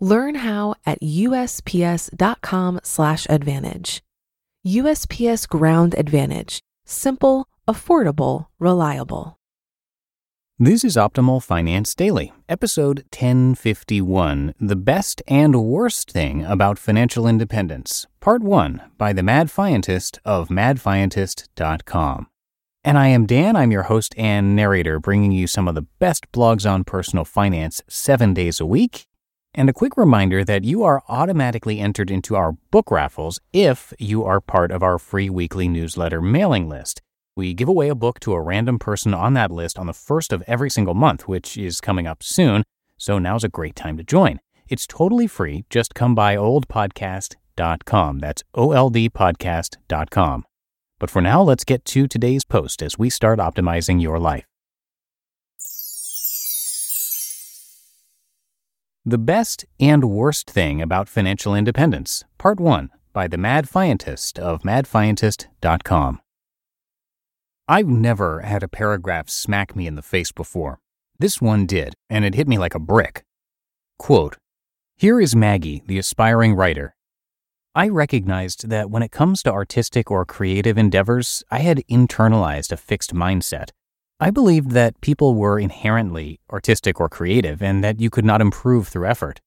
Learn how at usps.com/advantage. USPS Ground Advantage: simple, affordable, reliable. This is Optimal Finance Daily, episode 1051 The Best and Worst Thing About Financial Independence, Part 1 by the Mad Fientist of madfientist.com. And I am Dan, I'm your host and narrator, bringing you some of the best blogs on personal finance seven days a week and a quick reminder that you are automatically entered into our book raffles if you are part of our free weekly newsletter mailing list. We give away a book to a random person on that list on the first of every single month, which is coming up soon, so now's a great time to join. It's totally free. Just come by oldpodcast.com. That's oldpodcast.com. But for now, let's get to today's post as we start optimizing your life. The Best and Worst Thing About Financial Independence, Part 1 by the Mad Fientist of madfientist.com. I've never had a paragraph smack me in the face before. This one did, and it hit me like a brick. Quote Here is Maggie, the aspiring writer. I recognized that when it comes to artistic or creative endeavors, I had internalized a fixed mindset I believed that people were inherently artistic or creative and that you could not improve through effort.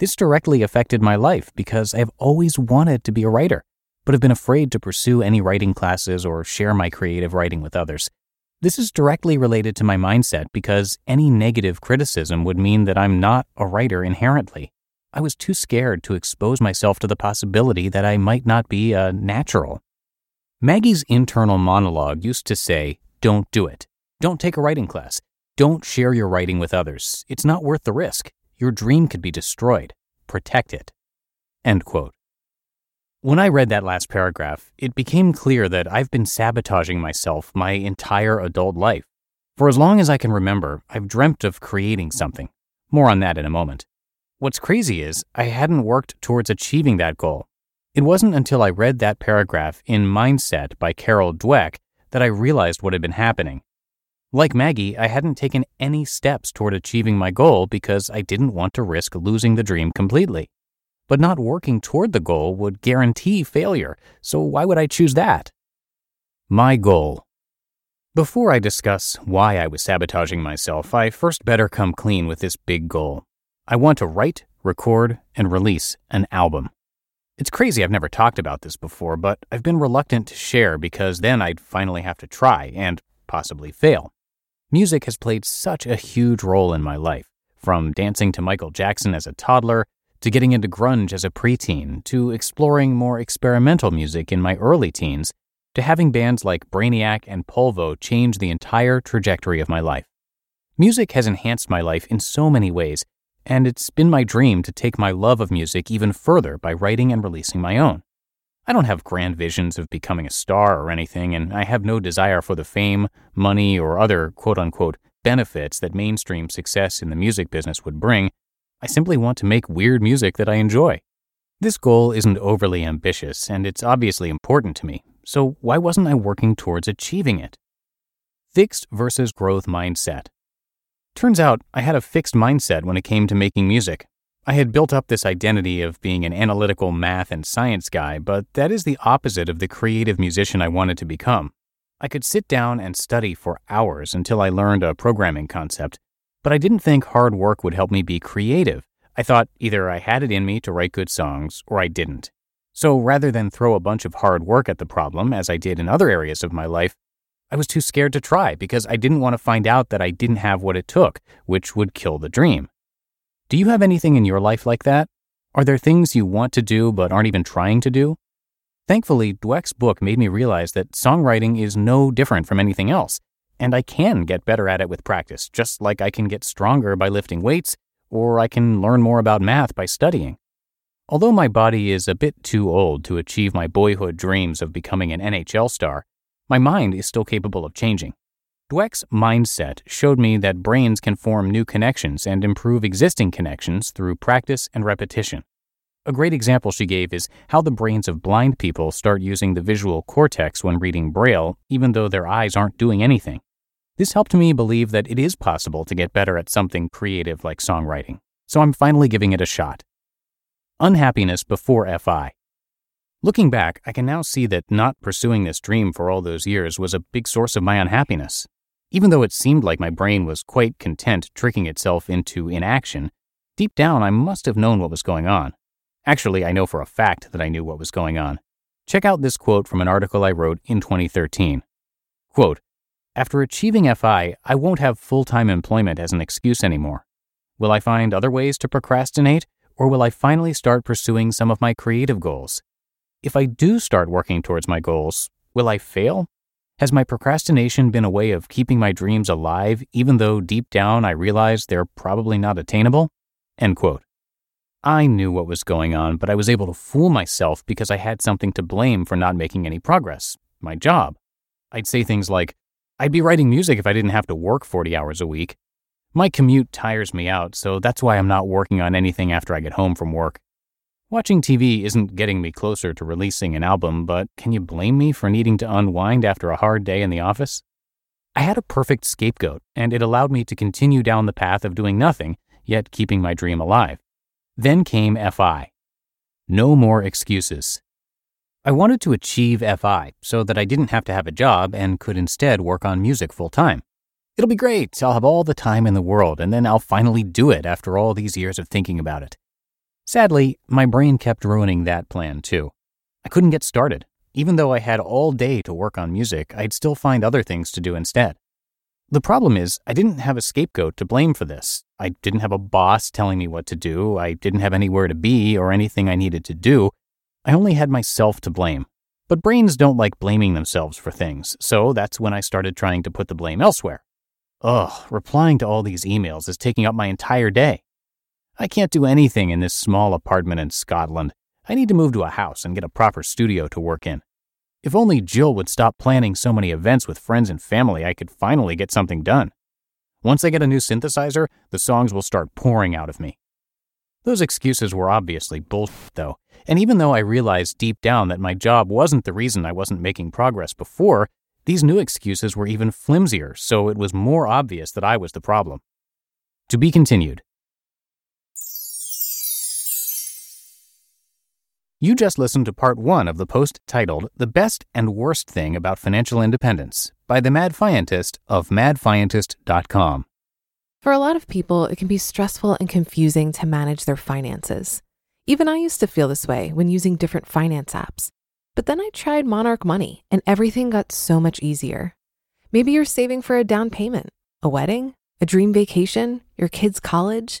This directly affected my life because I've always wanted to be a writer, but have been afraid to pursue any writing classes or share my creative writing with others. This is directly related to my mindset because any negative criticism would mean that I'm not a writer inherently. I was too scared to expose myself to the possibility that I might not be a natural. Maggie's internal monologue used to say, Don't do it. Don't take a writing class. Don't share your writing with others. It's not worth the risk. Your dream could be destroyed. Protect it. End quote. When I read that last paragraph, it became clear that I've been sabotaging myself my entire adult life. For as long as I can remember, I've dreamt of creating something. More on that in a moment. What's crazy is I hadn't worked towards achieving that goal. It wasn't until I read that paragraph in Mindset by Carol Dweck that I realized what had been happening. Like Maggie, I hadn't taken any steps toward achieving my goal because I didn't want to risk losing the dream completely. But not working toward the goal would guarantee failure, so why would I choose that? My goal. Before I discuss why I was sabotaging myself, I first better come clean with this big goal. I want to write, record, and release an album. It's crazy I've never talked about this before, but I've been reluctant to share because then I'd finally have to try and possibly fail. Music has played such a huge role in my life, from dancing to Michael Jackson as a toddler, to getting into grunge as a preteen, to exploring more experimental music in my early teens, to having bands like Brainiac and Polvo change the entire trajectory of my life. Music has enhanced my life in so many ways, and it's been my dream to take my love of music even further by writing and releasing my own. I don't have grand visions of becoming a star or anything, and I have no desire for the fame, money, or other quote unquote benefits that mainstream success in the music business would bring. I simply want to make weird music that I enjoy. This goal isn't overly ambitious, and it's obviously important to me, so why wasn't I working towards achieving it? Fixed versus growth mindset. Turns out I had a fixed mindset when it came to making music. I had built up this identity of being an analytical math and science guy, but that is the opposite of the creative musician I wanted to become. I could sit down and study for hours until I learned a programming concept, but I didn't think hard work would help me be creative. I thought either I had it in me to write good songs or I didn't. So rather than throw a bunch of hard work at the problem, as I did in other areas of my life, I was too scared to try because I didn't want to find out that I didn't have what it took, which would kill the dream. Do you have anything in your life like that? Are there things you want to do but aren't even trying to do? Thankfully, Dweck's book made me realize that songwriting is no different from anything else, and I can get better at it with practice, just like I can get stronger by lifting weights, or I can learn more about math by studying. Although my body is a bit too old to achieve my boyhood dreams of becoming an NHL star, my mind is still capable of changing. Dweck's mindset showed me that brains can form new connections and improve existing connections through practice and repetition. A great example she gave is how the brains of blind people start using the visual cortex when reading Braille, even though their eyes aren't doing anything. This helped me believe that it is possible to get better at something creative like songwriting, so I'm finally giving it a shot. Unhappiness before FI. Looking back, I can now see that not pursuing this dream for all those years was a big source of my unhappiness. Even though it seemed like my brain was quite content tricking itself into inaction, deep down I must have known what was going on. Actually, I know for a fact that I knew what was going on. Check out this quote from an article I wrote in 2013. Quote, After achieving FI, I won't have full time employment as an excuse anymore. Will I find other ways to procrastinate, or will I finally start pursuing some of my creative goals? If I do start working towards my goals, will I fail? Has my procrastination been a way of keeping my dreams alive, even though deep down I realize they're probably not attainable? End quote. I knew what was going on, but I was able to fool myself because I had something to blame for not making any progress my job. I'd say things like, I'd be writing music if I didn't have to work 40 hours a week. My commute tires me out, so that's why I'm not working on anything after I get home from work. Watching TV isn't getting me closer to releasing an album, but can you blame me for needing to unwind after a hard day in the office? I had a perfect scapegoat, and it allowed me to continue down the path of doing nothing, yet keeping my dream alive. Then came FI. No more excuses. I wanted to achieve FI so that I didn't have to have a job and could instead work on music full time. It'll be great. I'll have all the time in the world, and then I'll finally do it after all these years of thinking about it. Sadly, my brain kept ruining that plan too. I couldn't get started. Even though I had all day to work on music, I'd still find other things to do instead. The problem is, I didn't have a scapegoat to blame for this. I didn't have a boss telling me what to do. I didn't have anywhere to be or anything I needed to do. I only had myself to blame. But brains don't like blaming themselves for things, so that's when I started trying to put the blame elsewhere. Ugh, replying to all these emails is taking up my entire day. I can't do anything in this small apartment in Scotland. I need to move to a house and get a proper studio to work in. If only Jill would stop planning so many events with friends and family, I could finally get something done. Once I get a new synthesizer, the songs will start pouring out of me. Those excuses were obviously bullshit, though, and even though I realized deep down that my job wasn't the reason I wasn't making progress before, these new excuses were even flimsier, so it was more obvious that I was the problem. To be continued. You just listened to part one of the post titled The Best and Worst Thing About Financial Independence by the Mad of madfientist.com. For a lot of people, it can be stressful and confusing to manage their finances. Even I used to feel this way when using different finance apps. But then I tried Monarch Money and everything got so much easier. Maybe you're saving for a down payment, a wedding, a dream vacation, your kids' college.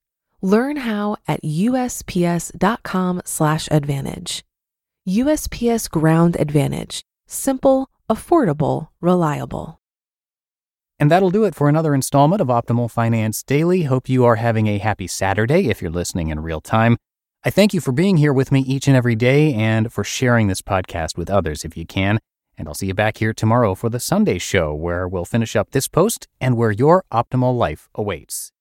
Learn how at usps.com/advantage. USPS Ground Advantage: simple, affordable, reliable. And that'll do it for another installment of Optimal Finance Daily. Hope you are having a happy Saturday if you're listening in real time. I thank you for being here with me each and every day and for sharing this podcast with others if you can. And I'll see you back here tomorrow for the Sunday show where we'll finish up this post and where your optimal life awaits.